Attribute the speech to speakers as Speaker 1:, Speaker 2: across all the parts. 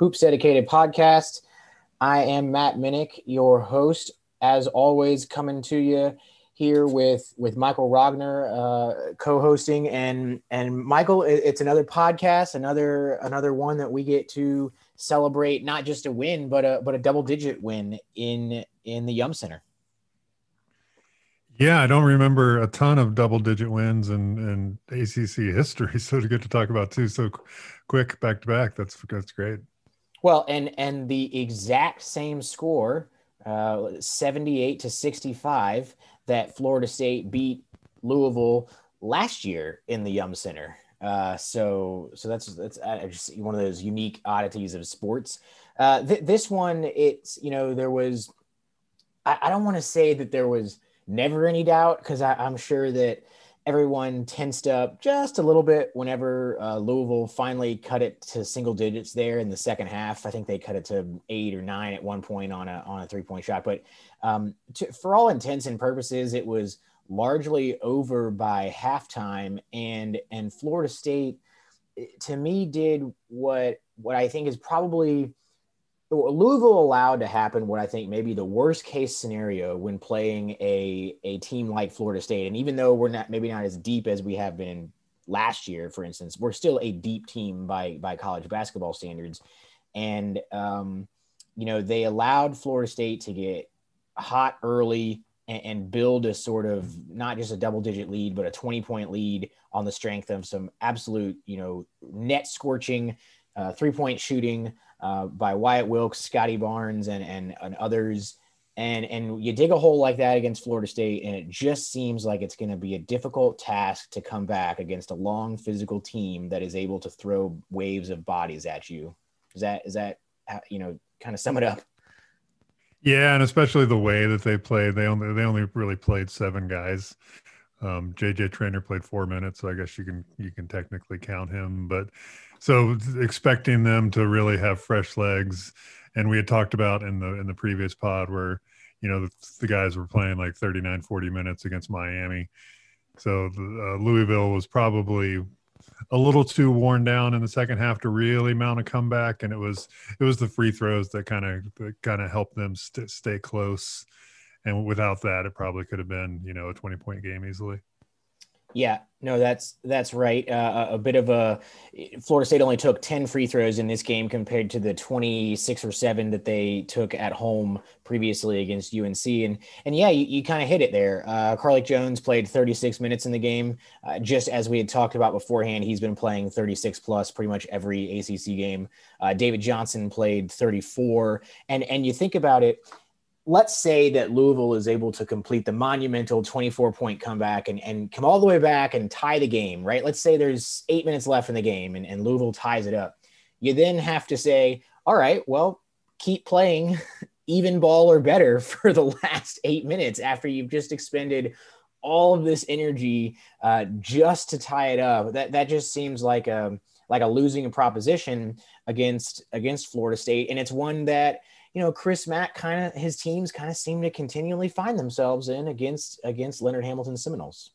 Speaker 1: Hoops Dedicated podcast. I am Matt Minnick, your host, as always, coming to you here with with Michael Rogner uh, co-hosting, and and Michael, it's another podcast, another another one that we get to celebrate not just a win, but a but a double digit win in in the Yum Center.
Speaker 2: Yeah, I don't remember a ton of double digit wins in, in ACC history. So to get to talk about two so quick back to back, that's that's great.
Speaker 1: Well, and and the exact same score, uh, seventy-eight to sixty-five, that Florida State beat Louisville last year in the Yum Center. Uh, so so that's that's uh, just one of those unique oddities of sports. Uh, th- this one, it's you know there was, I, I don't want to say that there was never any doubt because I'm sure that everyone tensed up just a little bit whenever uh, Louisville finally cut it to single digits there in the second half. I think they cut it to eight or nine at one point on a on a three point shot. But um, to, for all intents and purposes, it was largely over by halftime, and and Florida State to me did what what I think is probably Louisville allowed to happen what I think maybe the worst case scenario when playing a a team like Florida State. And even though we're not maybe not as deep as we have been last year, for instance, we're still a deep team by by college basketball standards. And um, you know, they allowed Florida State to get hot early and, and build a sort of not just a double digit lead, but a 20 point lead on the strength of some absolute, you know, net scorching uh, three point shooting uh, by Wyatt Wilkes, Scottie Barnes, and, and and others. And and you dig a hole like that against Florida State, and it just seems like it's going to be a difficult task to come back against a long physical team that is able to throw waves of bodies at you. Is that is that you know kind of sum it up?
Speaker 2: Yeah, and especially the way that they played. They only they only really played seven guys. Um, JJ Traynor played four minutes, so I guess you can you can technically count him. But so expecting them to really have fresh legs, and we had talked about in the in the previous pod where you know the, the guys were playing like 39, 40 minutes against Miami. So the, uh, Louisville was probably a little too worn down in the second half to really mount a comeback, and it was it was the free throws that kind of kind of helped them st- stay close. And without that, it probably could have been you know a twenty point game easily.
Speaker 1: Yeah, no, that's that's right. Uh, a bit of a Florida State only took ten free throws in this game compared to the twenty six or seven that they took at home previously against UNC. And and yeah, you, you kind of hit it there. Uh, Carlik Jones played thirty six minutes in the game, uh, just as we had talked about beforehand. He's been playing thirty six plus pretty much every ACC game. Uh, David Johnson played thirty four, and and you think about it let's say that Louisville is able to complete the monumental 24 point comeback and, and come all the way back and tie the game, right? Let's say there's eight minutes left in the game and, and Louisville ties it up. You then have to say, all right, well, keep playing even ball or better for the last eight minutes after you've just expended all of this energy uh, just to tie it up. That that just seems like a like a losing proposition against against Florida State, and it's one that you know, Chris Mack kind of his teams kind of seem to continually find themselves in against against Leonard Hamilton Seminoles.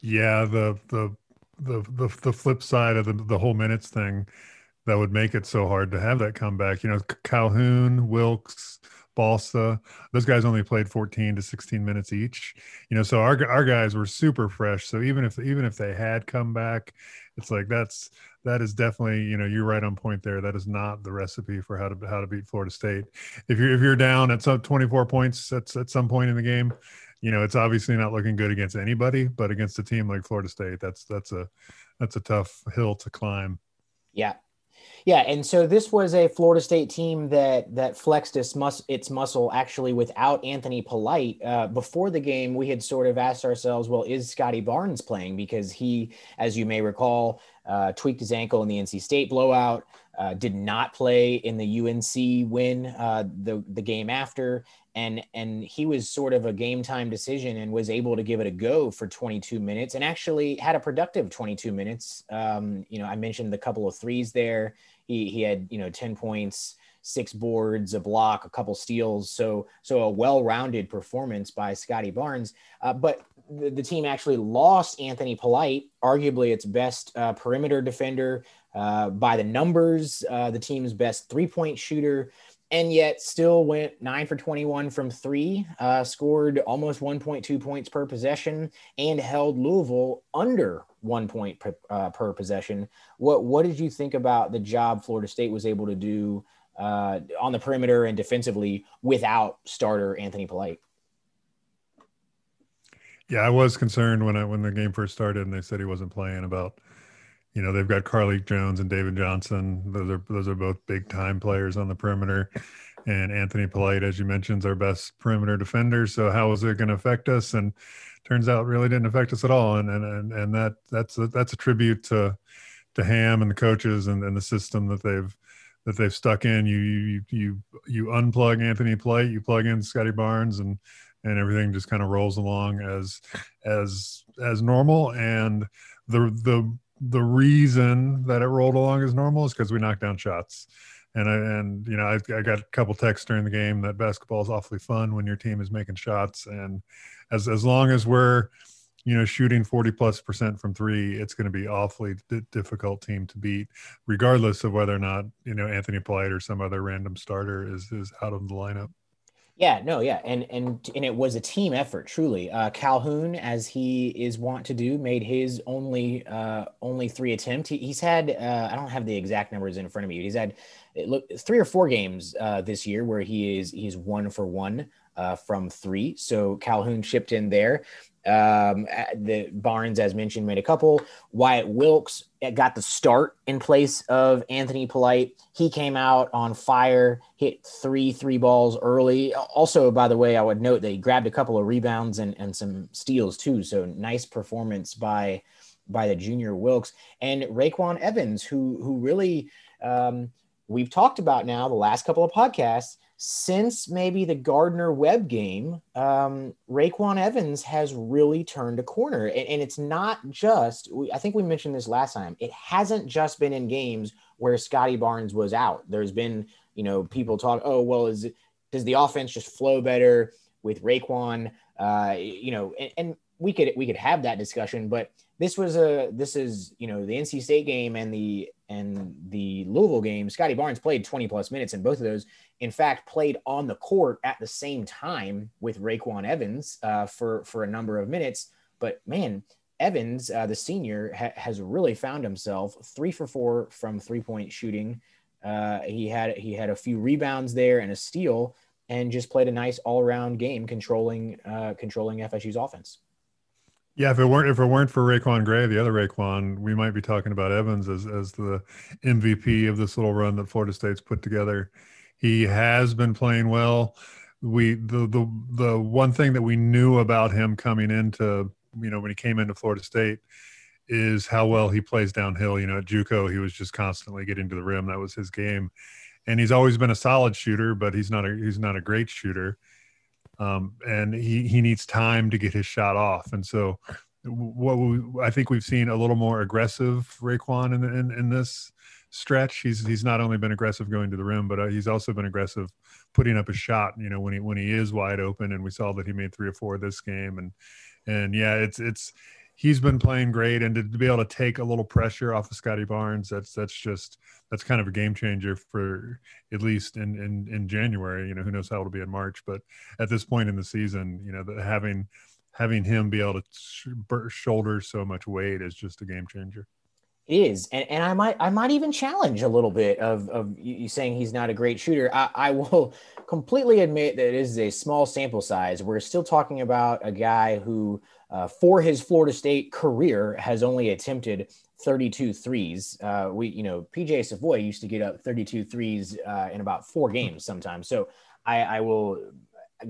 Speaker 2: Yeah, the the the the, the flip side of the, the whole minutes thing that would make it so hard to have that comeback. You know, Calhoun, Wilkes, Balsa, those guys only played 14 to 16 minutes each. You know, so our our guys were super fresh. So even if even if they had come back, it's like that's that is definitely you know you're right on point there. That is not the recipe for how to how to beat florida state. If you're if you're down at some 24 points at, at some point in the game you know it's obviously not looking good against anybody but against a team like florida state that's that's a that's a tough hill to climb.
Speaker 1: Yeah yeah, and so this was a Florida State team that that flexed its, mus- its muscle actually without Anthony Polite. Uh, before the game, we had sort of asked ourselves, well, is Scottie Barnes playing? Because he, as you may recall, uh, tweaked his ankle in the NC State blowout. Uh, did not play in the UNC win uh, the the game after, and and he was sort of a game time decision and was able to give it a go for 22 minutes and actually had a productive 22 minutes. Um, you know, I mentioned the couple of threes there. He he had you know 10 points, six boards, a block, a couple steals. So so a well-rounded performance by Scottie Barnes. Uh, but the, the, team actually lost Anthony Polite, arguably its best uh, perimeter defender uh, by the numbers, uh, the team's best three-point shooter and yet still went nine for 21 from three, uh, scored almost 1.2 points per possession, and held Louisville under one point per, uh, per possession. What what did you think about the job Florida State was able to do uh, on the perimeter and defensively without starter Anthony Polite?
Speaker 2: Yeah, I was concerned when I when the game first started and they said he wasn't playing about you know they've got Carlik Jones and David Johnson. Those are those are both big time players on the perimeter, and Anthony Polite, as you mentioned, is our best perimeter defender. So how is it going to affect us? And turns out really didn't affect us at all. And and and, and that that's a, that's a tribute to to Ham and the coaches and, and the system that they've that they've stuck in. You you you you unplug Anthony Polite, you plug in Scottie Barnes, and and everything just kind of rolls along as as as normal. And the the the reason that it rolled along as normal is because we knocked down shots. And I, and you know I, I got a couple texts during the game that basketball is awfully fun when your team is making shots and as as long as we're you know shooting 40 plus percent from three it's going to be awfully d- difficult team to beat regardless of whether or not you know anthony polite or some other random starter is is out of the lineup
Speaker 1: yeah, no, yeah, and and and it was a team effort, truly. Uh, Calhoun, as he is wont to do, made his only uh, only three attempt. He, he's had uh, I don't have the exact numbers in front of me. He's had look three or four games uh, this year where he is he's one for one uh, from three. So Calhoun shipped in there. Um, the Barnes, as mentioned, made a couple. Wyatt Wilkes got the start in place of Anthony Polite. He came out on fire, hit three three balls early. Also, by the way, I would note he grabbed a couple of rebounds and, and some steals too. So nice performance by by the junior Wilkes and RayQuan Evans, who who really um, we've talked about now the last couple of podcasts since maybe the Gardner Webb game, um, RayQuan Evans has really turned a corner. And, and it's not just, I think we mentioned this last time, it hasn't just been in games where Scottie Barnes was out. There's been, you know, people talk, oh, well, is does the offense just flow better with RayQuan? Uh, you know, and, and we could we could have that discussion, but this was a this is you know the NC State game and the and the Louisville game, Scottie Barnes played 20 plus minutes in both of those. In fact, played on the court at the same time with RayQuan Evans uh, for for a number of minutes. But man, Evans, uh, the senior, ha- has really found himself three for four from three point shooting. Uh, he had he had a few rebounds there and a steal, and just played a nice all around game, controlling uh, controlling FSU's offense.
Speaker 2: Yeah, if it weren't if it weren't for RaiQuan Gray, the other RayQuan, we might be talking about Evans as as the MVP of this little run that Florida State's put together. He has been playing well. We the the the one thing that we knew about him coming into you know when he came into Florida State is how well he plays downhill. You know, at JUCO, he was just constantly getting to the rim. That was his game, and he's always been a solid shooter, but he's not a he's not a great shooter um, and he he needs time to get his shot off. And so, what we, I think we've seen a little more aggressive RayQuan in, in, in this stretch. He's he's not only been aggressive going to the rim, but uh, he's also been aggressive putting up a shot. You know, when he when he is wide open, and we saw that he made three or four this game, and and yeah, it's it's he's been playing great, and to, be able to take a little pressure off of Scottie Barnes, that's that's just that's kind of a game changer for at least in in in January. You know, who knows how it'll be in March, but at this point in the season, you know, having having him be able to sh- shoulder so much weight is just a game changer.
Speaker 1: It is, and, and I might I might even challenge a little bit of of you saying he's not a great shooter. I, I will completely admit that it is a small sample size. We're still talking about a guy who uh, for his Florida State career has only attempted 32 threes. Uh, we, you know, PJ Savoy used to get up 32 threes uh, in about four games sometimes. So I, I, will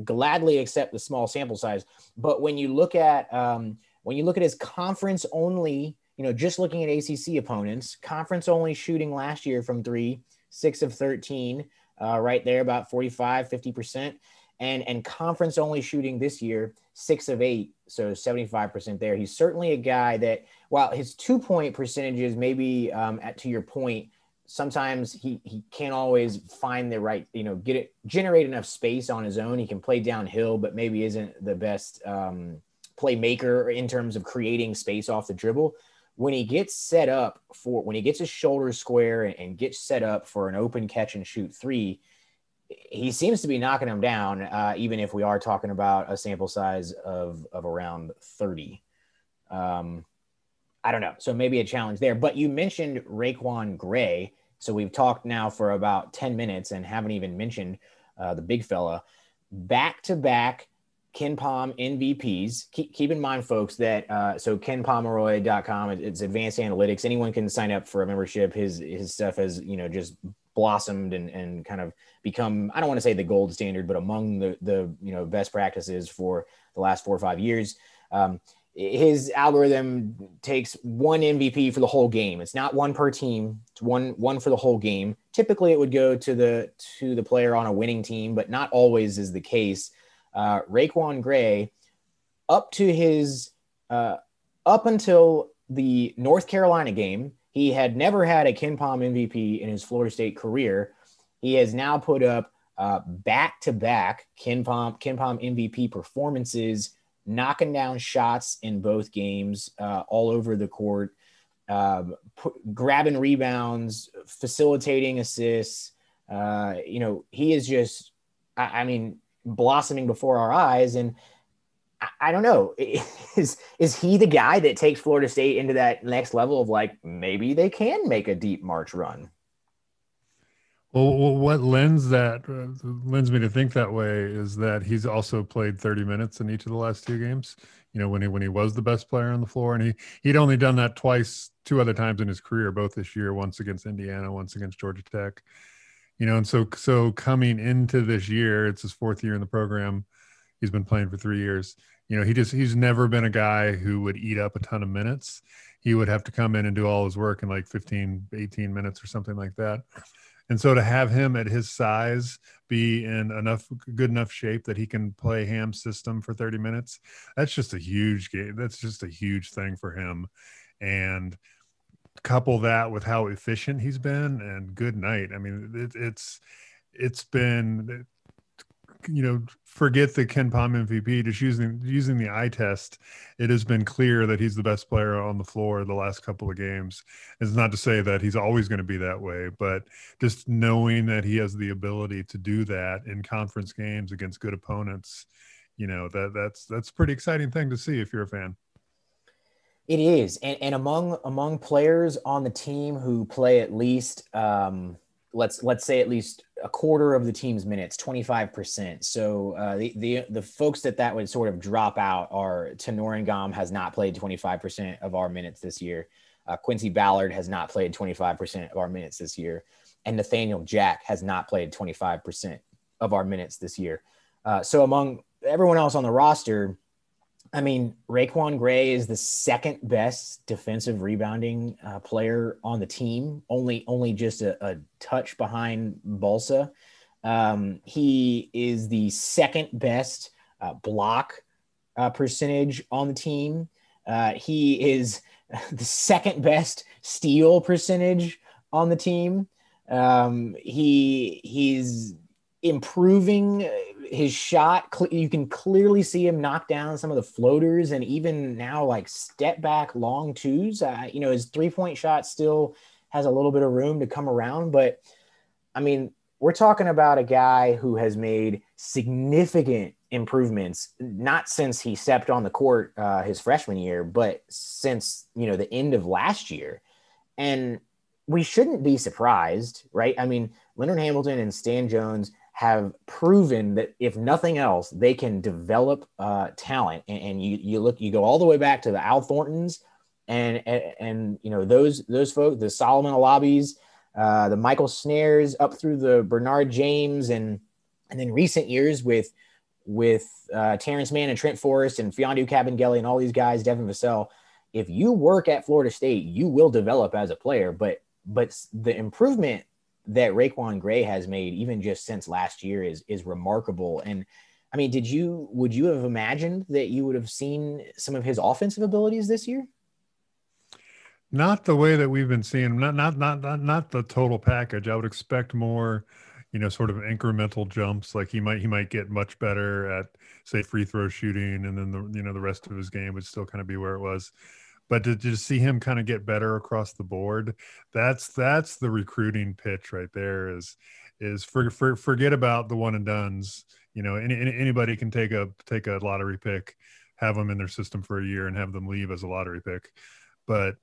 Speaker 1: gladly accept the small sample size. But when you look at um, when you look at his conference only, you know, just looking at ACC opponents, conference only shooting last year from three, six of 13, uh, right there, about 45, 50 percent and and conference only shooting this year six of eight so 75% there. He's certainly a guy that while his two point percentages maybe um, at to your point sometimes he he can't always find the right you know get it generate enough space on his own. He can play downhill but maybe isn't the best um, playmaker in terms of creating space off the dribble. When he gets set up for when he gets his shoulders square and, and gets set up for an open catch and shoot three he seems to be knocking them down, uh, even if we are talking about a sample size of, of around 30. Um, I don't know. So maybe a challenge there. But you mentioned RaiQuan Gray. So we've talked now for about 10 minutes and haven't even mentioned uh, the big fella. Back to back KenPom MVPs. Keep, keep in mind, folks, that uh, so kenpomeroy.com, it's advanced analytics. Anyone can sign up for a membership. His his stuff has, you know, just blossomed and, and kind of become i don't want to say the gold standard but among the the you know best practices for the last four or five years. Um, his algorithm takes one mvp for the whole game. It's not one per team. It's one one for the whole game. Typically it would go to the to the player on a winning team but not always is the case. Uh RaiQuan Gray up to his uh up until the North Carolina game he had never had a KenPom MVP in his Florida State career. He has now put up back to back KenPom KenPom MVP performances, knocking down shots in both games, uh, all over the court, uh, grabbing rebounds, facilitating assists. Uh, you know, he is just, I, I mean, blossoming before our eyes. And I don't know. Is is he the guy that takes Florida State into that next level of like maybe they can make a deep March run?
Speaker 2: Well, what lends that uh, lends me to think that way is that he's also played 30 minutes in each of the last two games. You know, when he when he was the best player on the floor, and he he'd only done that twice, two other times in his career, both this year, once against Indiana, once against Georgia Tech. You know, and so so coming into this year, it's his fourth year in the program. He's been playing for three years you know, he just he's never been a guy who would eat up a ton of minutes. He would have to come in and do all his work in like 15, 18 minutes or something like that. And so to have him at his size be in enough good enough shape that he can play ham system for 30 minutes, that's just a huge game. That's just a huge thing for him. And couple that with how efficient he's been and good night. I mean, it, it's it's been you know, forget the KenPom MVP. Just using using the eye test, it has been clear that he's the best player on the floor the last couple of games. It's not to say that he's always going to be that way, but just knowing that he has the ability to do that in conference games against good opponents, you know, that that's that's pretty exciting thing to see if you're a fan.
Speaker 1: It is, and, and among among players on the team who play at least um, let's let's say at least a quarter of the team's minutes, 25%. So uh, the, the the folks that that would sort of drop out are Tanor Ngom has not played 25% of our minutes this year. Uh, Quincy Ballard has not played 25% of our minutes this year. And Nathanael Jack has not played 25% of our minutes this year. Uh, so among everyone else on the roster, I mean, RaiQuan Gray is the second best defensive rebounding uh, player on the team, only only just a, a touch behind Balsa. Um, he is the second best uh, block uh, percentage on the team. Uh, he is the second best steal percentage on the team. Um, he he's improving his shot. You can clearly see him knock down some of the floaters and even now like step back long twos. Uh, you know, his three point shot still has a little bit of room to come around, but I mean, we're talking about a guy who has made significant improvements, not since he stepped on the court uh, his freshman year, but since you know the end of last year, and we shouldn't be surprised, right? I mean, Leonard Hamilton and Stan Jones have proven that if nothing else, they can develop uh, talent. And, and, you you look, you go all the way back to the Al Thorntons, and and, and you know those those folks, the Solomon Alabis, uh, the Michael Snaers, up through the Bernard James, and and then recent years with with uh, Terrence Mann and Trent Forrest and Mfiondu Kabengele and all these guys, Devin Vassell. If you work at Florida State, you will develop as a player. But but the improvement that RaiQuan Gray has made, even just since last year, is is remarkable. And I mean, did you would you have imagined that you would have seen some of his offensive abilities this year?
Speaker 2: Not the way that we've been seeing. Not not not not, not the total package. I would expect more, you know, sort of incremental jumps. Like he might he might get much better at say free throw shooting, and then the you know the rest of his game would still kind of be where it was but to just see him kind of get better across the board that's that's the recruiting pitch right there is is for, for forget about the one and duns you know any, anybody can take a take a lottery pick have them in their system for a year and have them leave as a lottery pick but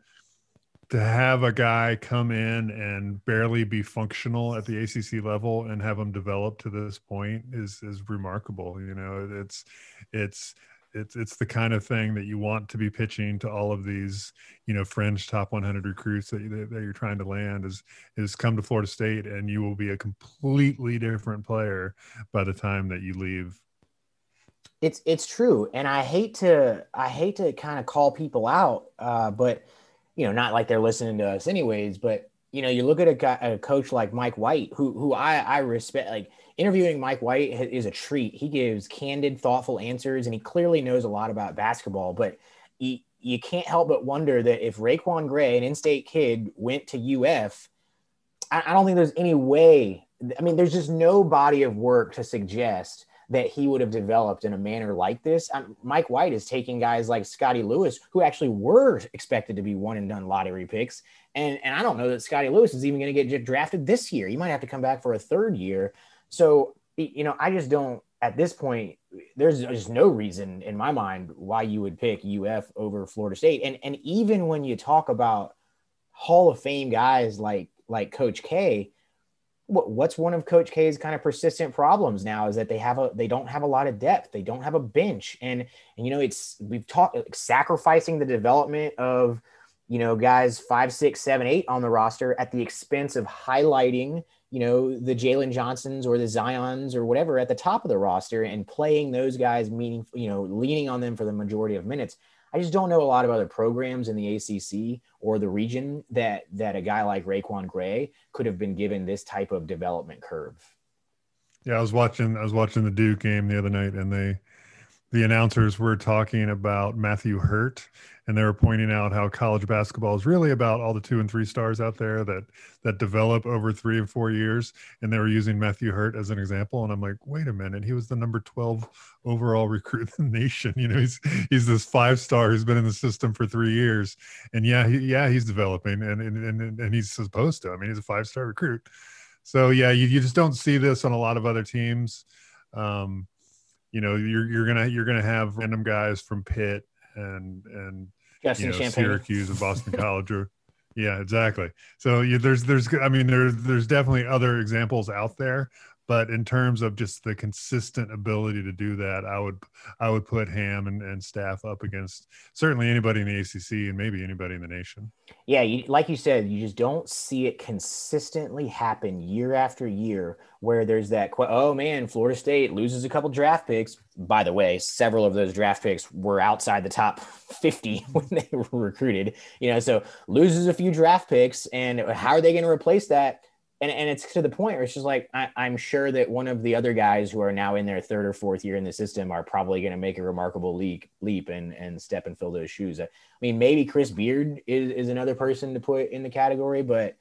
Speaker 2: to have a guy come in and barely be functional at the ACC level and have him develop to this point is is remarkable. You know, it's it's it's it's the kind of thing that you want to be pitching to all of these you know fringe top 100 recruits that, that, that you're trying to land is is come to Florida State and you will be a completely different player by the time that you leave.
Speaker 1: It's it's true, and I hate to I hate to kind of call people out, uh, but you know, not like they're listening to us anyways. But you know, you look at a, a coach like Mike White, who who I I respect, like interviewing Mike White is a treat. He gives candid, thoughtful answers, and he clearly knows a lot about basketball. But he, you can't help but wonder that if RaiQuan Gray, an in-state kid, went to UF, I, I don't think there's any way. I mean, there's just no body of work to suggest that he would have developed in a manner like this. Mike White is taking guys like Scottie Lewis, who actually were expected to be one and done lottery picks. And, and I don't know that Scottie Lewis is even going to get drafted this year. He might have to come back for a third year. So, you know, I just don't, at this point, there's just no reason in my mind why you would pick UF over Florida State. And, and even when you talk about Hall of Fame guys like, like Coach K, what's one of coach k's kind of persistent problems now is that they have a they don't have a lot of depth they don't have a bench and and you know it's we've talked sacrificing the development of you know guys five six seven eight on the roster at the expense of highlighting you know, the Jalen Johnsons or the Zions or whatever at the top of the roster and playing those guys, meaning, you know, leaning on them for the majority of minutes. I just don't know a lot of other programs in the ACC or the region that that a guy like RaiQuan Gray could have been given this type of development curve.
Speaker 2: Yeah, I was watching I was watching the Duke game the other night, and they the announcers were talking about Matthew Hurt, and they were pointing out how college basketball is really about all the two and three stars out there that that develop over three and four years. And they were using Matthew Hurt as an example, and I'm like, wait a minute, he was the number 12 overall recruit in the nation. You know, he's he's this five star who's been in the system for three years, and yeah, he, yeah, he's developing, and and and, and he's supposed to. I mean, he's a five star recruit. So yeah, you, you just don't see this on a lot of other teams. Um, you know you're you're gonna you're gonna have random guys from Pitt and and
Speaker 1: Justin
Speaker 2: you know,
Speaker 1: Champagnie.
Speaker 2: Syracuse and Boston College or yeah exactly so you, there's there's I mean there's there's definitely other examples out there but in terms of just the consistent ability to do that I would I would put Ham and, and staff up against certainly anybody in the ACC and maybe anybody in the nation
Speaker 1: yeah, you, like you said, you just don't see it consistently happen year after year where there's that, oh man, Florida State loses a couple draft picks. By the way, several of those draft picks were outside the top 50 when they were recruited, you know, so loses a few draft picks. And how are they going to replace that? And, and it's to the point where it's just like I, am sure that one of the other guys who are now in their third or fourth year in the system are probably going to make a remarkable leap leap and and step and fill those shoes. I mean, maybe Chris Beard is, is another person to put in the category, but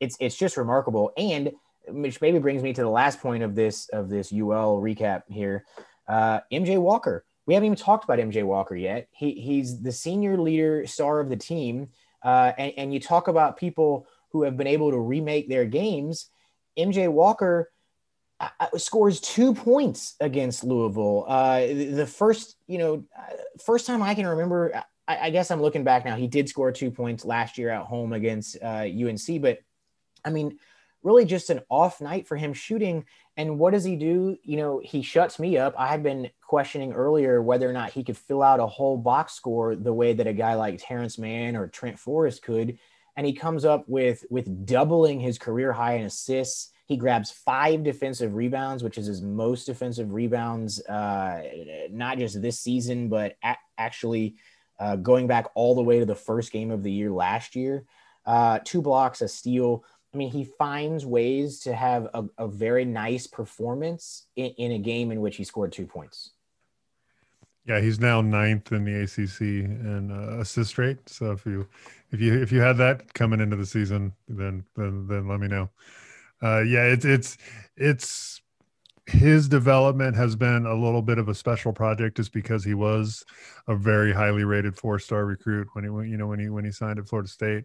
Speaker 1: it's it's just remarkable. And which maybe brings me to the last point of this of this UL recap here. Uh, MJ Walker. We haven't even talked about MJ Walker yet. He he's the senior leader star of the team. Uh, and, and you talk about people who have been able to remake their games. MJ Walker uh, uh, scores two points against Louisville. Uh, the first, you know, uh, first time I can remember. I, I, guess I'm looking back now. He did score two points last year at home against uh, UNC, but I mean, really just an off night for him shooting. And what does he do? You know, he shuts me up. I had been questioning earlier whether or not he could fill out a whole box score the way that a guy like Terrence Mann or Trent Forrest could and he comes up with with doubling his career high in assists. He grabs five defensive rebounds, which is his most defensive rebounds, uh, not just this season, but a- actually uh, going back all the way to the first game of the year last year. Uh, two blocks, a steal. I mean, he finds ways to have a, a very nice performance in, in, a game in which he scored two points.
Speaker 2: Yeah, he's now ninth in the ACC in uh, assist rate. So if you if you if you had that coming into the season, then then then let me know. Uh, yeah, it's it's it's his development has been a little bit of a special project just because he was a very highly rated four star recruit when he went, you know when he when he signed at Florida State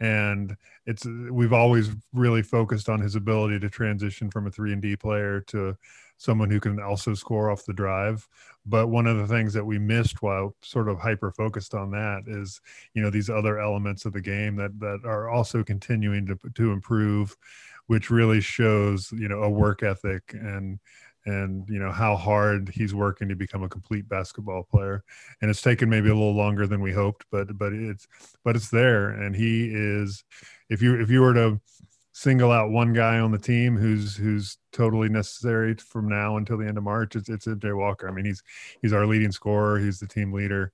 Speaker 2: and it's we've always really focused on his ability to transition from a 3 and D player to someone who can also score off the drive. But one of the things that we missed while sort of hyper focused on that is, you know, these other elements of the game that that are also continuing to to improve, which really shows, you know, a work ethic and and you know how hard he's working to become a complete basketball player. And it's taken maybe a little longer than we hoped but but it's but it's there. And he is if you if you were to single out one guy on the team who's who's totally necessary from now until the end of March. It's it's Jay Walker. I mean, he's he's our leading scorer. He's the team leader,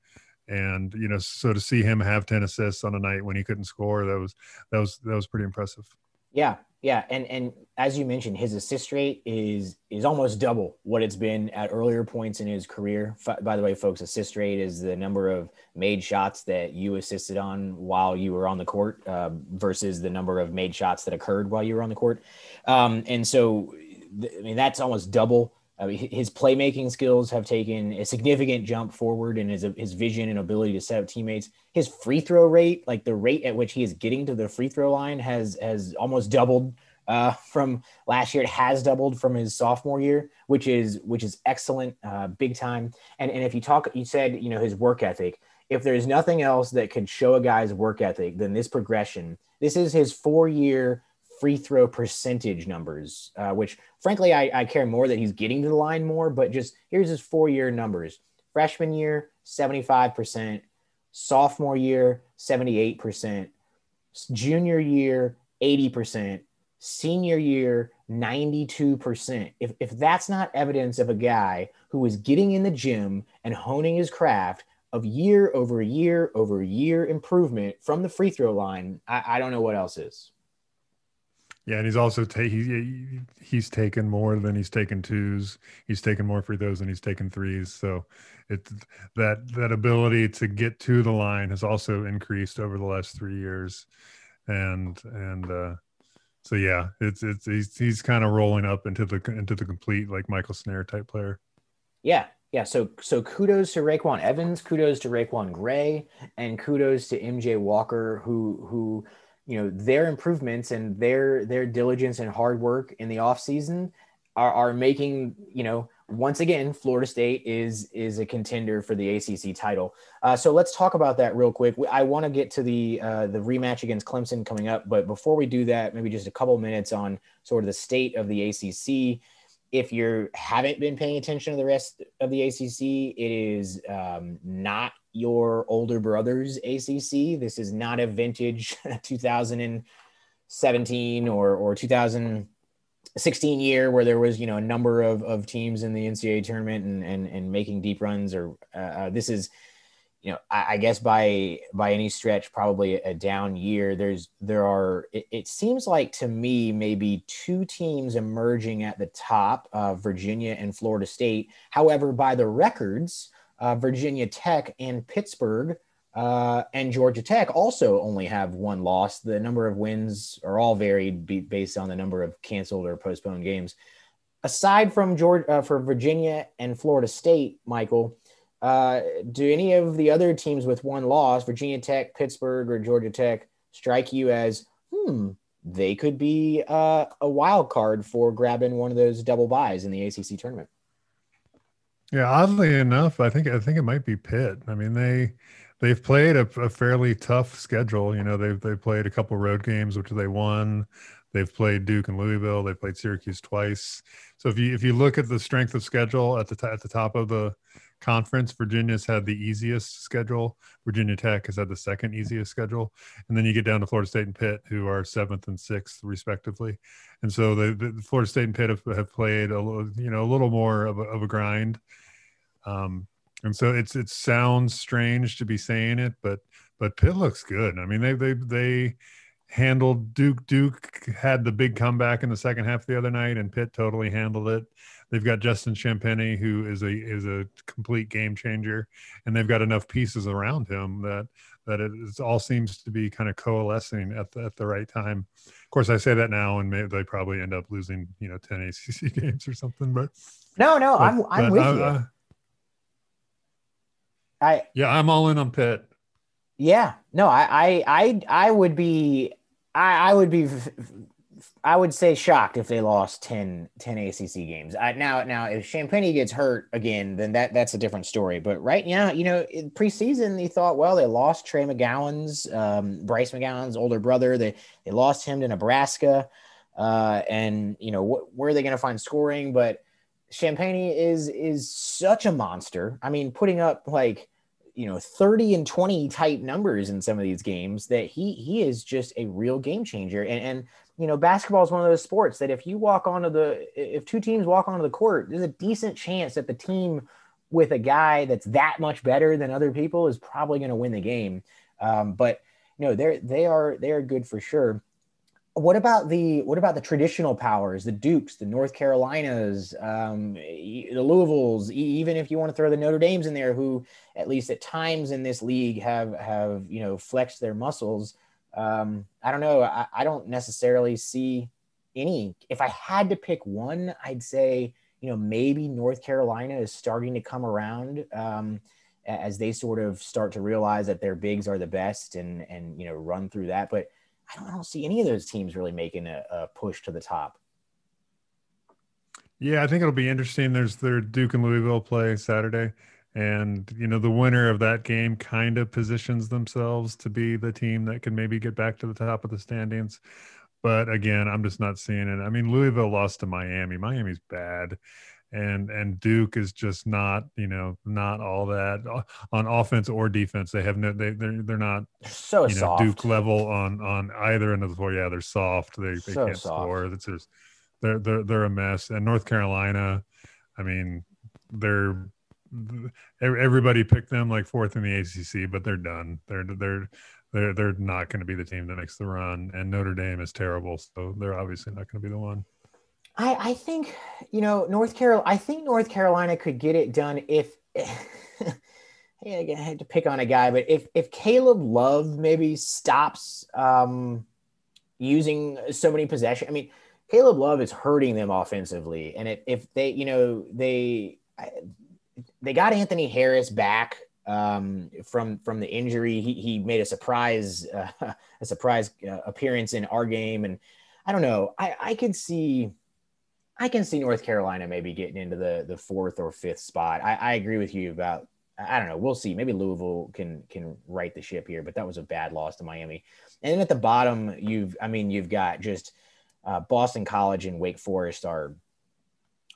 Speaker 2: and you know, so to see him have ten assists on a night when he couldn't score, that was that was that was pretty impressive.
Speaker 1: Yeah, yeah, and and as you mentioned, his assist rate is is almost double what it's been at earlier points in his career. By the way, folks, assist rate is the number of made shots that you assisted on while you were on the court uh, versus the number of made shots that occurred while you were on the court. Um, and so, I mean, that's almost double his playmaking skills have taken a significant jump forward in his his vision and ability to set up teammates. His free throw rate, like the rate at which he is getting to the free throw line, has has almost doubled uh, from last year. It has doubled from his sophomore year, which is which is excellent, uh, big time. And and if you talk, you said you know his work ethic. If there's nothing else that could show a guy's work ethic than this progression, this is his four year free throw percentage numbers, uh, which frankly, I, I care more that he's getting to the line more, but just here's his four year numbers freshman year, 75%, sophomore year, 78%, junior year, 80%, senior year, 92%. If, if that's not evidence of a guy who is getting in the gym and honing his craft of year over year over year improvement from the free throw line, I, I don't know what else is.
Speaker 2: Yeah, and he's also ta- he, he's taken more than he's taken twos. He's taken more free throws than he's taken threes. So it's that that ability to get to the line has also increased over the last three years, and and uh, so yeah, it's it's he's he's kind of rolling up into the into the complete like Michael Snaer type player.
Speaker 1: Yeah, yeah. So so kudos to RayQuan Evans, kudos to RaiQuan Gray, and kudos to MJ Walker, who who you know their improvements and their their diligence and hard work in the off season are, are making you know once again Florida State is is a contender for the ACC title. Uh, so let's talk about that real quick. I want to get to the uh, the rematch against Clemson coming up, but before we do that, maybe just a couple minutes on sort of the state of the ACC. If you haven't been paying attention to the rest of the ACC, it is um, not your older brother's ACC. This is not a vintage 2017 or or 2016 year where there was you know a number of, of teams in the NCAA tournament and and, and making deep runs. Or uh, uh, this is you know I, I, guess by by any stretch probably a down year. There's there are it, it seems like to me maybe two teams emerging at the top, uh, Virginia and Florida State. However, by the records uh, Virginia Tech and Pittsburgh uh, and Georgia Tech also only have one loss. The number of wins are all varied based on the number of canceled or postponed games. Aside from Georgia, uh, for Virginia and Florida State, Michael, uh, do any of the other teams with one loss, Virginia Tech, Pittsburgh, or Georgia Tech, strike you as hmm? They could be uh, a wild card for grabbing one of those double byes in the ACC tournament.
Speaker 2: Yeah, oddly enough, I think I think it might be Pitt. I mean, they they've played a, a fairly tough schedule. You know, they've they played a couple road games which they won. They've played Duke and Louisville. They played Syracuse twice. So if you if you look at the strength of schedule at the t- at the top of the conference, Virginia's had the easiest schedule. Virginia Tech has had the second easiest schedule, and then you get down to Florida State and Pitt, who are seventh and sixth respectively. And so the, the Florida State and Pitt have, have played a little, you know, a little more of a, of a grind. Um, and so it's it sounds strange to be saying it, but but Pitt looks good. I mean, they they they handled Duke. Duke had the big comeback in the second half the other night, and Pitt totally handled it. They've got Justin Champagnie, who is a is a complete game changer, and they've got enough pieces around him that that it all seems to be kind of coalescing at the, at the right time Of course, I say that now, and maybe they probably end up losing, you know, ten ACC games or something. But
Speaker 1: no, no, but, I'm I'm with I, you. I, I
Speaker 2: yeah, I'm all in on Pitt.
Speaker 1: Yeah, no, I I I, I would be I, I would be I would say shocked if they lost 10, 10 ACC games. I, now, now if Champagnie gets hurt again, then that that's a different story. But right now, you know, in preseason, they thought, well, they lost Trey McGowens um, Bryce McGowens' older brother. They they lost him to Nebraska, uh, and you know, wh- where are they going to find scoring? But Champagnie is is such a monster. I mean, putting up like you know 30 and 20 type numbers in some of these games that he he is just a real game changer and and you know, basketball is one of those sports that if you walk onto the, if two teams walk onto the court, there's a decent chance that the team with a guy that's that much better than other people is probably going to win the game. Um, but you know, they're they are they are good for sure. What about the what about the traditional powers, the Dukes, the North Carolinas, um, the Louisvilles, even if you want to throw the Notre Dames in there, who at least at times in this league have have you know flexed their muscles um, I don't know. I, I don't necessarily see any. If I had to pick one, I'd say you know maybe North Carolina is starting to come around um, as they sort of start to realize that their bigs are the best and and you know run through that. But I don't, I don't see any of those teams really making a, a push to the top.
Speaker 2: Yeah, I think it'll be interesting. There's their Duke and Louisville play Saturday and you know the winner of that game kind of positions themselves to be the team that can maybe get back to the top of the standings but again i'm just not seeing it i mean louisville lost to miami miami's bad and and duke is just not you know not all that uh, on offense or defense they have no they they're, they're not
Speaker 1: so
Speaker 2: you know
Speaker 1: soft.
Speaker 2: duke level on on either end of the floor yeah they're soft they, they so can't soft. score it's just they're, they're they're a mess and north carolina i mean they're everybody picked them like fourth in the ACC, but they're done. They're they're they're they're not going to be the team that makes the run, and Notre Dame is terrible, so they're obviously not going to be the one.
Speaker 1: I, I think you know North Carolina. I think North Carolina could get it done if. yeah, I had to pick on a guy, but if if Caleb Love maybe stops um, using so many possession, I mean, Caleb Love is hurting them offensively, and if, if they, you know, they they got Anthony Harris back um, from from the injury. He he made a surprise uh, a surprise uh, appearance in our game, and I don't know. I I can see. I can see North Carolina maybe getting into the the fourth or fifth spot. I, I agree with you about I don't know. We'll see. Maybe Louisville can can right the ship here, but that was a bad loss to Miami. And then at the bottom, you've I mean you've got just uh, Boston College and Wake Forest are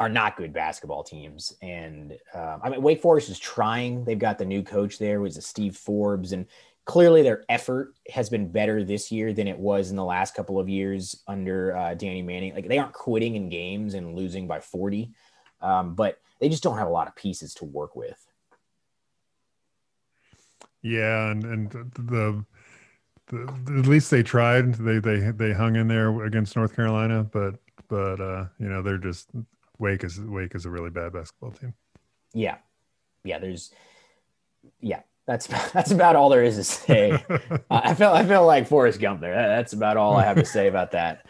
Speaker 1: are not good basketball teams. And uh, I mean Wake Forest is trying. They've got the new coach there, was Steve Forbes, and clearly their effort has been better this year than it was in the last couple of years under uh, Danny Manning. Like they aren't quitting in games and losing by forty, um, but they just don't have a lot of pieces to work with.
Speaker 2: Yeah, and and the, the, at least they tried. They they they hung in there against North Carolina, but but uh, you know they're just Wake is Wake is a really bad basketball team.
Speaker 1: Yeah, yeah. There's yeah. That's that's about all there is to say. uh, I feel I feel like Forrest Gump there. That's about all I have to say about that.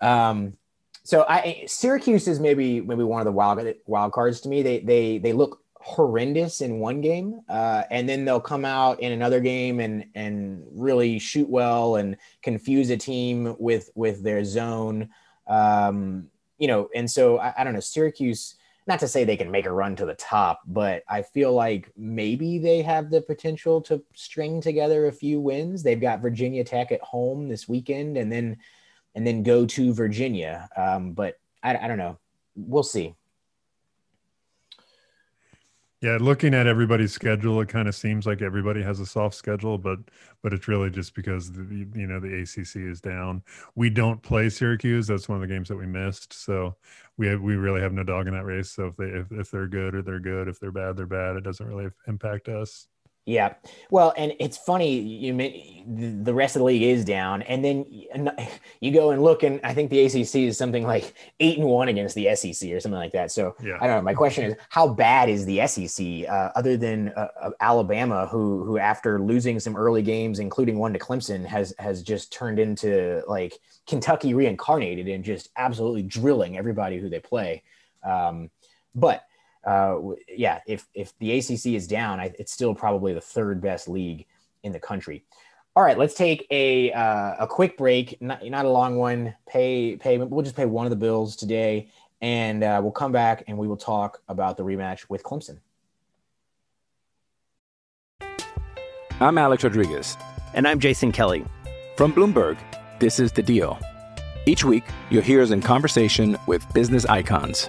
Speaker 1: Um, so I Syracuse is maybe maybe one of the wild wild cards to me. They they they look horrendous in one game, uh, and then they'll come out in another game and and really shoot well and confuse a team with with their zone. Um, you know, and so I, I don't know Syracuse. Not to say they can make a run to the top, but I feel like maybe they have the potential to string together a few wins. They've got Virginia Tech at home this weekend, and then and then go to Virginia. Um, but I, I don't know. We'll see.
Speaker 2: Yeah, looking at everybody's schedule, it kind of seems like everybody has a soft schedule, but but it's really just because the, you know the ACC is down. We don't play Syracuse. That's one of the games that we missed. So we have, we really have no dog in that race. So if they if, if they're good or they're good, if they're bad they're bad. It doesn't really impact us.
Speaker 1: Yeah. Well, and it's funny, you the rest of the league is down, and then you go and look, and I think the ACC is something like eight and one against the SEC or something like that. So yeah. I don't know. My question is, how bad is the SEC, uh, other than uh, Alabama, who who after losing some early games, including one to Clemson, has has just turned into like Kentucky reincarnated and just absolutely drilling everybody who they play. Um, but uh, yeah, if if the ACC is down, I, it's still probably the third best league in the country. All right, let's take a uh, a quick break, not, not a long one. Pay pay. We'll just pay one of the bills today, and uh, we'll come back and we will talk about the rematch with Clemson.
Speaker 3: I'm Alex Rodriguez,
Speaker 4: and I'm Jason Kelly
Speaker 3: from Bloomberg. This is the Deal. Each week, you'll hear us in conversation with business icons.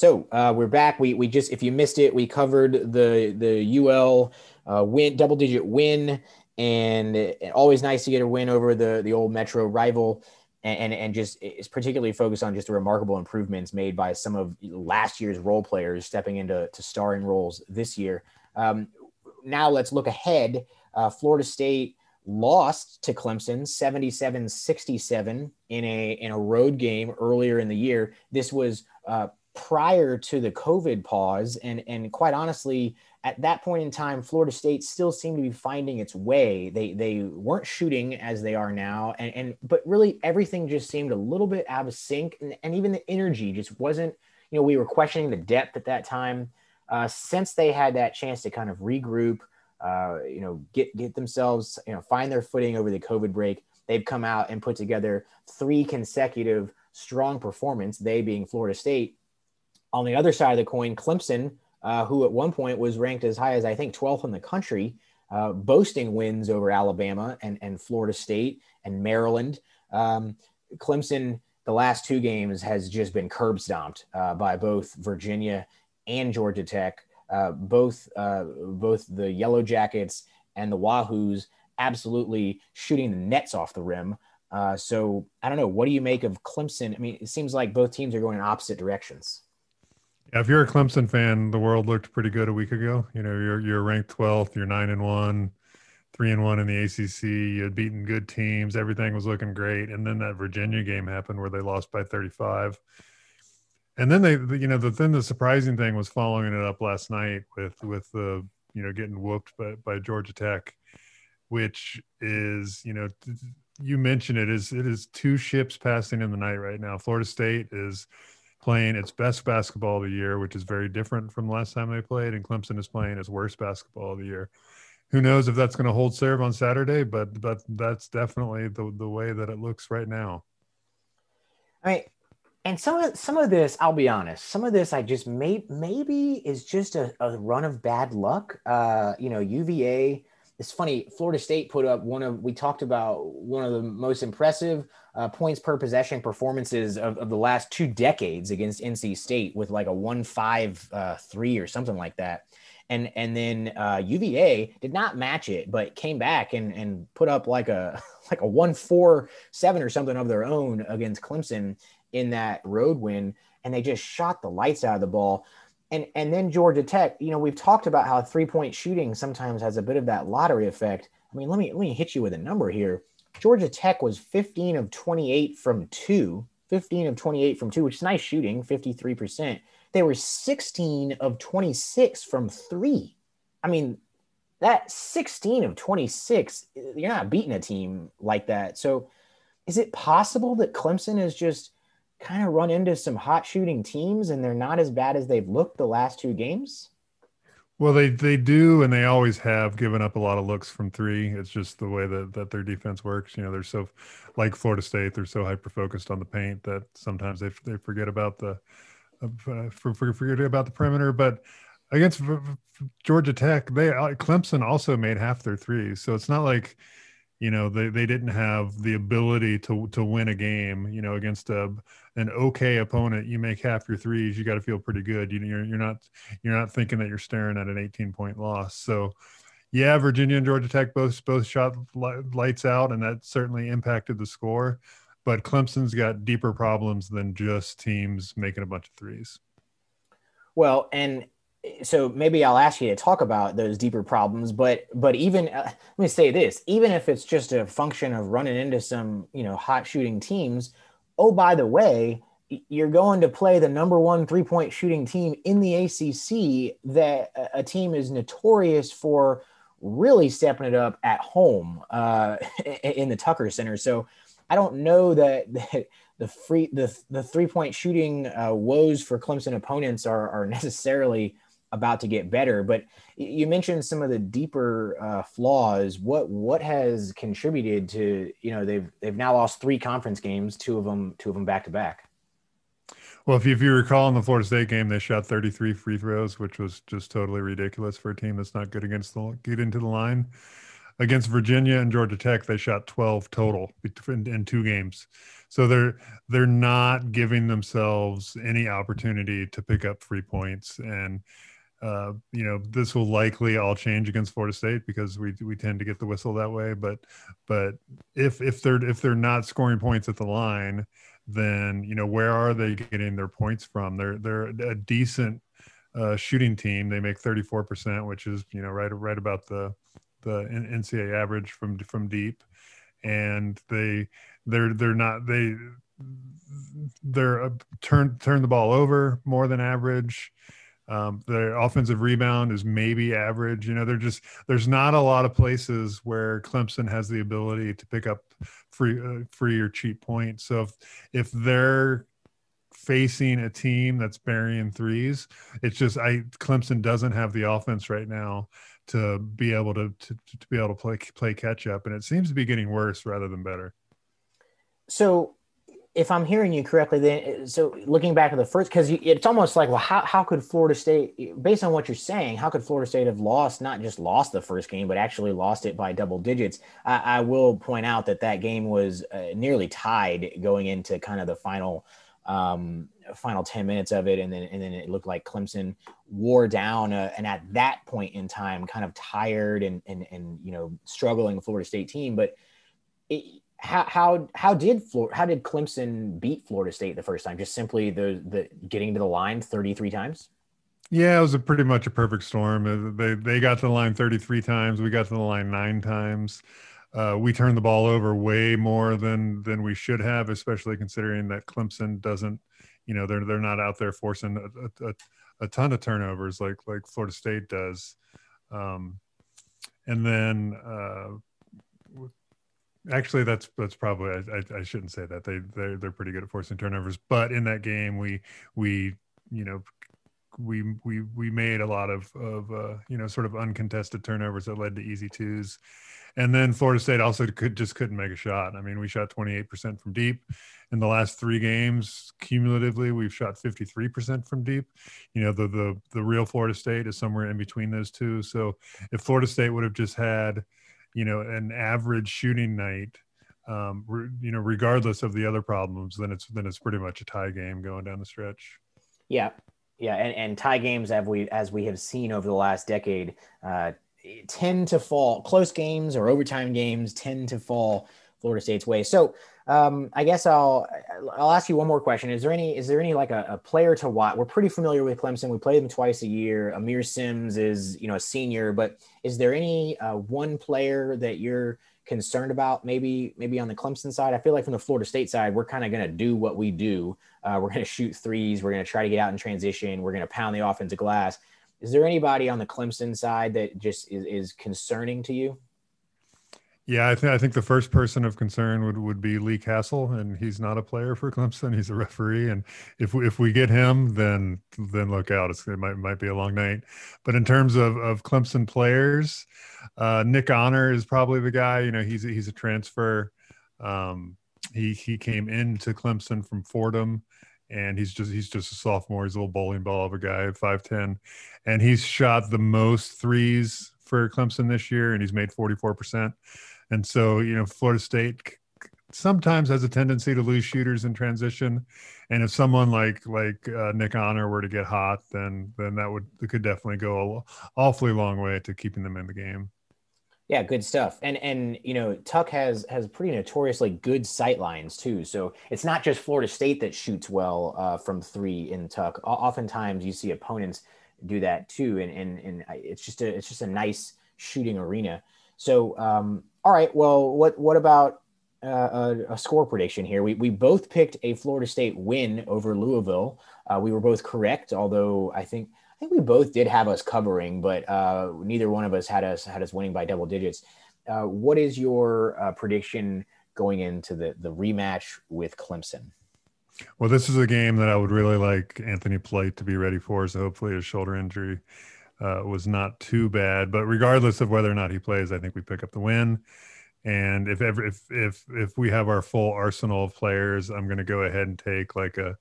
Speaker 1: So uh, we're back. We we just if you missed it, we covered the the UL uh, win double digit win, and, and always nice to get a win over the the old Metro rival. And, and, and just it's particularly focused on just the remarkable improvements made by some of last year's role players stepping into to starring roles this year. Um, now let's look ahead. Uh, Florida State lost to Clemson 77-67 in a in a road game earlier in the year. This was uh, prior to the COVID pause. And, and quite honestly, at that point in time, Florida State still seemed to be finding its way. They, they weren't shooting as they are now. And, and, but really everything just seemed a little bit out of sync. And, and even the energy just wasn't, you know, we were questioning the depth at that time. Uh, since they had that chance to kind of regroup, uh, you know, get, get themselves, you know, find their footing over the COVID break, they've come out and put together three consecutive strong performance, they being Florida State, on the other side of the coin, Clemson, uh, who at one point was ranked as high as I think 12th in the country, uh, boasting wins over Alabama and, and Florida State and Maryland. Um, Clemson the last two games has just been curb stomped uh, by both Virginia and Georgia Tech. Uh, both uh, both the Yellow Jackets and the Wahoos absolutely shooting the nets off the rim. Uh, so I don't know. What do you make of Clemson? I mean, it seems like both teams are going in opposite directions.
Speaker 2: Yeah, if you're a Clemson fan, the world looked pretty good a week ago. You know, you're you're ranked 12th, you're nine and one, three and one in the ACC. You had beaten good teams, everything was looking great, and then that Virginia game happened where they lost by 35. And then they, you know, the then the surprising thing was following it up last night with with the you know getting whooped by by Georgia Tech, which is you know you mentioned it is it is two ships passing in the night right now. Florida State is playing its best basketball of the year, which is very different from the last time they played, and Clemson is playing its worst basketball of the year. Who knows if that's going to hold serve on Saturday, but but that's definitely the the way that it looks right now.
Speaker 1: I mean, and some of some of this, I'll be honest, some of this I just may maybe is just a, a run of bad luck. Uh, you know, UVA it's funny. Florida State put up one of we talked about one of the most impressive uh, points per possession performances of, of, the last two decades against NC State with like a one five uh, three or something like that, and and then uh, UVA did not match it, but came back and and put up like a like a one four seven or something of their own against Clemson in that road win, and they just shot the lights out of the ball and and then Georgia Tech, you know, we've talked about how three point shooting sometimes has a bit of that lottery effect. I mean, let me let me hit you with a number here. Georgia Tech was 15 of 28 from two, 15 of 28 from two, which is nice shooting, 53%. They were 16 of 26 from three. I mean, that 16 of 26, you're not beating a team like that. So is it possible that Clemson is just kind of run into some hot shooting teams and they're not as bad as they've looked the last two games?
Speaker 2: Well, they they do, and they always have given up a lot of looks from three. It's just the way that that their defense works. You know, they're so like Florida State. They're so hyper focused on the paint that sometimes they they forget about the uh, for, for, forget about the perimeter. But against Georgia Tech, they uh, Clemson also made half their threes. So it's not like you know they, they didn't have the ability to to win a game you know against a an okay opponent. You make half your threes you got to feel pretty good. You, you're, you're not you're not thinking that you're staring at an 18 point loss. So yeah virginia and georgia tech both both shot lights out and that certainly impacted the score. But clemson's got deeper problems than just teams making a bunch of threes.
Speaker 1: Well and so maybe I'll ask you to talk about those deeper problems, but but even uh, let me say this: even if it's just a function of running into some you know hot shooting teams, oh by the way, you're going to play the number one three point shooting team in the ACC. That a team is notorious for really stepping it up at home uh, in the Tucker Center. So I don't know that, that the free the the three point shooting uh, woes for Clemson opponents are are necessarily about to get better. But you mentioned some of the deeper uh, flaws. What what has contributed to you know they've they've now lost three conference games, two of them two of them back to back.
Speaker 2: Well, if you, if you recall in the Florida State game, they shot 33 free throws, which was just totally ridiculous for a team that's not good against the get into the line. Against Virginia and Georgia Tech, they shot 12 total in, in two games. So they're they're not giving themselves any opportunity to pick up free points and uh, you know, this will likely all change against Florida State because we we tend to get the whistle that way. But but if if they're if they're not scoring points at the line, then you know where are they getting their points from? They're they're a decent uh, shooting team. They make thirty four percent, which is you know right right about the the NCAA average from from deep, and they they're they're not they they're turn turn the ball over more than average um, their offensive rebound is maybe average. You know, they're just there's not a lot of places where Clemson has the ability to pick up free uh, free or cheap points. So if if they're facing a team that's burying threes, it's just I Clemson doesn't have the offense right now to be able to to, to be able to play play catch up, and it seems to be getting worse rather than better.
Speaker 1: So if I'm hearing you correctly, then so looking back at the first, because it's almost like, well, how, how could Florida State, based on what you're saying, how could Florida State have lost, not just lost the first game, but actually lost it by double digits? I, I will point out that that game was uh, nearly tied going into kind of the final um, final 10 minutes of it. And then, and then it looked like Clemson wore down. Uh, and at that point in time, kind of tired and, and, and, you know, struggling Florida State team. But it, how, how, how did Florida, how did Clemson beat Florida State the first time? Just simply the, the getting to the line 33 times?
Speaker 2: Yeah, it was a pretty much a perfect storm. Uh, they, they got to the line 33 times. We got to the line nine times. Uh, we turned the ball over way more than than we should have, especially considering that Clemson doesn't, you know, they're they're not out there forcing a, a, a ton of turnovers like like Florida State does. Um, and then uh, actually that's that's probably I, I, shouldn't say that they they're, they're pretty good at forcing turnovers but in that game we we you know we we we made a lot of of uh, you know sort of uncontested turnovers that led to easy twos and then Florida State also could just couldn't make a shot. I mean, we shot 28% from deep in the last three games. Cumulatively, we've shot 53% from deep. You know, the the the real Florida State is somewhere in between those two. So if Florida State would have just had you know an average shooting night um, re, you know regardless of the other problems then it's then it's pretty much a tie game going down the stretch.
Speaker 1: Yeah. Yeah. And, and tie games as we as we have seen over the last decade uh, tend to fall close games or overtime games tend to fall florida state's way. So um, I guess I'll I'll ask you one more question. Is there any is there any like a, a, player to watch? We're pretty familiar with Clemson. We play them twice a year. Aamir Simms is you know a senior, but is there any uh, one player that you're concerned about? Maybe maybe on the Clemson side. I feel like from the Florida State side, we're kind of going to do what we do. Uh, we're going to shoot threes. We're going to try to get out in transition. We're going to pound the offensive glass. Is there anybody on the Clemson side that just is, is concerning to you?
Speaker 2: Yeah, I think I think the first person of concern would, would be Lee Cassell, and he's not a player for Clemson. He's a referee, and if we, if we get him, then then look out. It's, it might might be a long night. But in terms of of Clemson players, uh, Nick Honor is probably the guy. You know, he's he's a transfer. Um, he he came into Clemson from Fordham, and he's just he's just a sophomore. He's a little bowling ball of a guy, five ten, and he's shot the most threes for Clemson this year, and he's made forty four percent. And so, you know, Florida State sometimes has a tendency to lose shooters in transition. And if someone like like uh, Nick Honor were to get hot, then then that would could definitely go a awfully long way to keeping them in the game.
Speaker 1: Yeah, good stuff. And and you know, Tuck has has pretty notoriously good sight lines too. So it's not just Florida State that shoots well uh, from three in Tuck. Oftentimes you see opponents do that too, and and and it's just a it's just a nice shooting arena. So um, all right. Well, what what about uh, a, a, score prediction here? We we both picked a Florida State win over Louisville. Uh, we were both correct, although I think I think we both did have us covering, but uh, neither one of us had us had us winning by double digits. Uh, what is your uh, prediction going into the the rematch with Clemson?
Speaker 2: Well, this is a game that I would really like Anthony Polite to be ready for. So hopefully his shoulder injury uh, was not too bad. But regardless of whether or not he plays, I think we pick up the win. And if ever if if if we have our full arsenal of players, I'm going to go ahead and take like a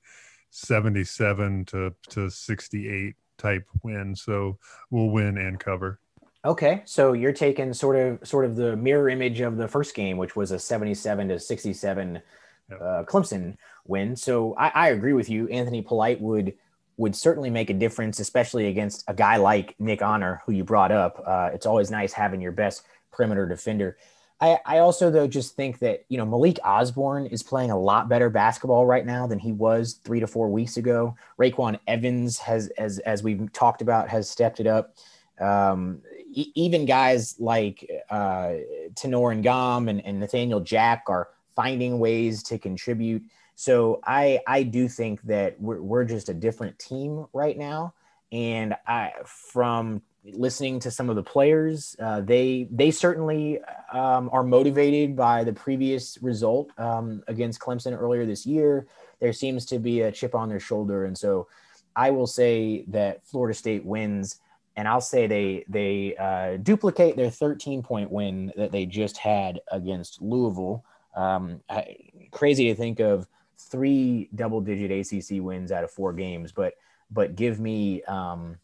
Speaker 2: 77 to to 68 type win. So we'll win and cover.
Speaker 1: Okay, so you're taking sort of sort of the mirror image of the first game, which was a 77 to 67 yep. uh, Clemson win. So I, I agree with you. Anthony Polite would would certainly make a difference, especially against a guy like Nick Honor, who you brought up. Uh, it's always nice having your best perimeter defender. I, I also though just think that you know Malik Osborne is playing a lot better basketball right now than he was three to four weeks ago. RayQuan Evans has, as as we've talked about, has stepped it up. Um, e- even guys like uh, Tanor Ngom and, and Nathanael Jack are finding ways to contribute. So I I do think that we're we're just a different team right now, and I from listening to some of the players, uh, they they certainly um, are motivated by the previous result um, against Clemson earlier this year. There seems to be a chip on their shoulder, and so I will say that Florida State wins, and I'll say they they uh, duplicate their 13 point win that they just had against Louisville. Um, I, crazy to think of three double digit ACC wins out of four games, but but give me um,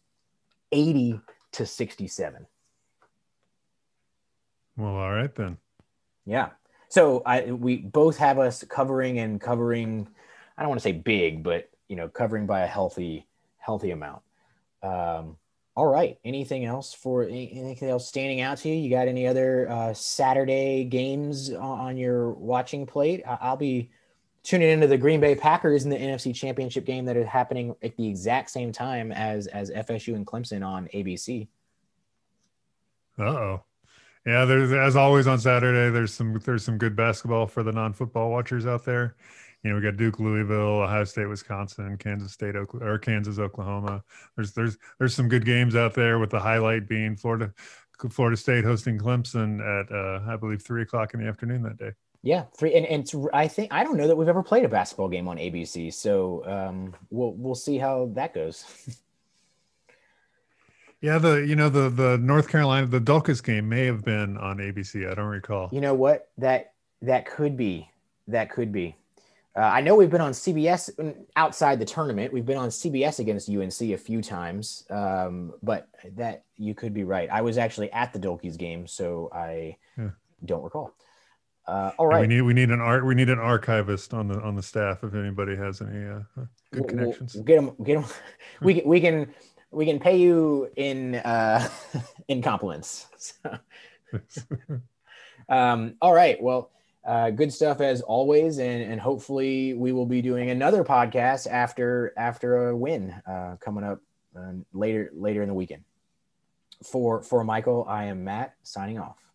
Speaker 1: 80 to 67.
Speaker 2: Well, all right then.
Speaker 1: Yeah. So I we both have us covering and covering. I don't want to say big, but you know, covering by a healthy healthy amount. Um, all right. Anything else for anything else standing out to you? You got any other uh, Saturday games on your watching plate? I'll be tuning into the Green Bay Packers in the NFC Championship game that is happening at the exact same time as as FSU and Clemson on ABC.
Speaker 2: Oh. Yeah, there's as always on Saturday. There's some there's some good basketball for the non-football watchers out there. You know, we got Duke, Louisville, Ohio State, Wisconsin, Kansas State, Oklahoma, or Kansas, Oklahoma. There's there's there's some good games out there. With the highlight being Florida, Florida State hosting Clemson at uh, I believe three o'clock in the afternoon that day.
Speaker 1: Yeah, three and, and I think I don't know that we've ever played a basketball game on ABC, so um, we'll we'll see how that goes.
Speaker 2: Yeah, the you know the the North Carolina the Dulcus game may have been on ABC. I don't recall.
Speaker 1: You know what? That that could be. That could be. Uh, I know we've been on CBS outside the tournament. We've been on CBS against UNC a few times, um, but that you could be right. I was actually at the Dulkies game, so I yeah. don't recall. Uh, all right,
Speaker 2: we need we need an art we need an archivist on the on the staff if anybody has any uh, good we'll, connections.
Speaker 1: We'll get them. Get them. we can, we can we can pay you in uh, in compliments. So. um, all right. Well, uh, good stuff as always, and and hopefully we will be doing another podcast after after a win uh, coming up um, later later in the weekend. For for Michael, I am Matt signing off.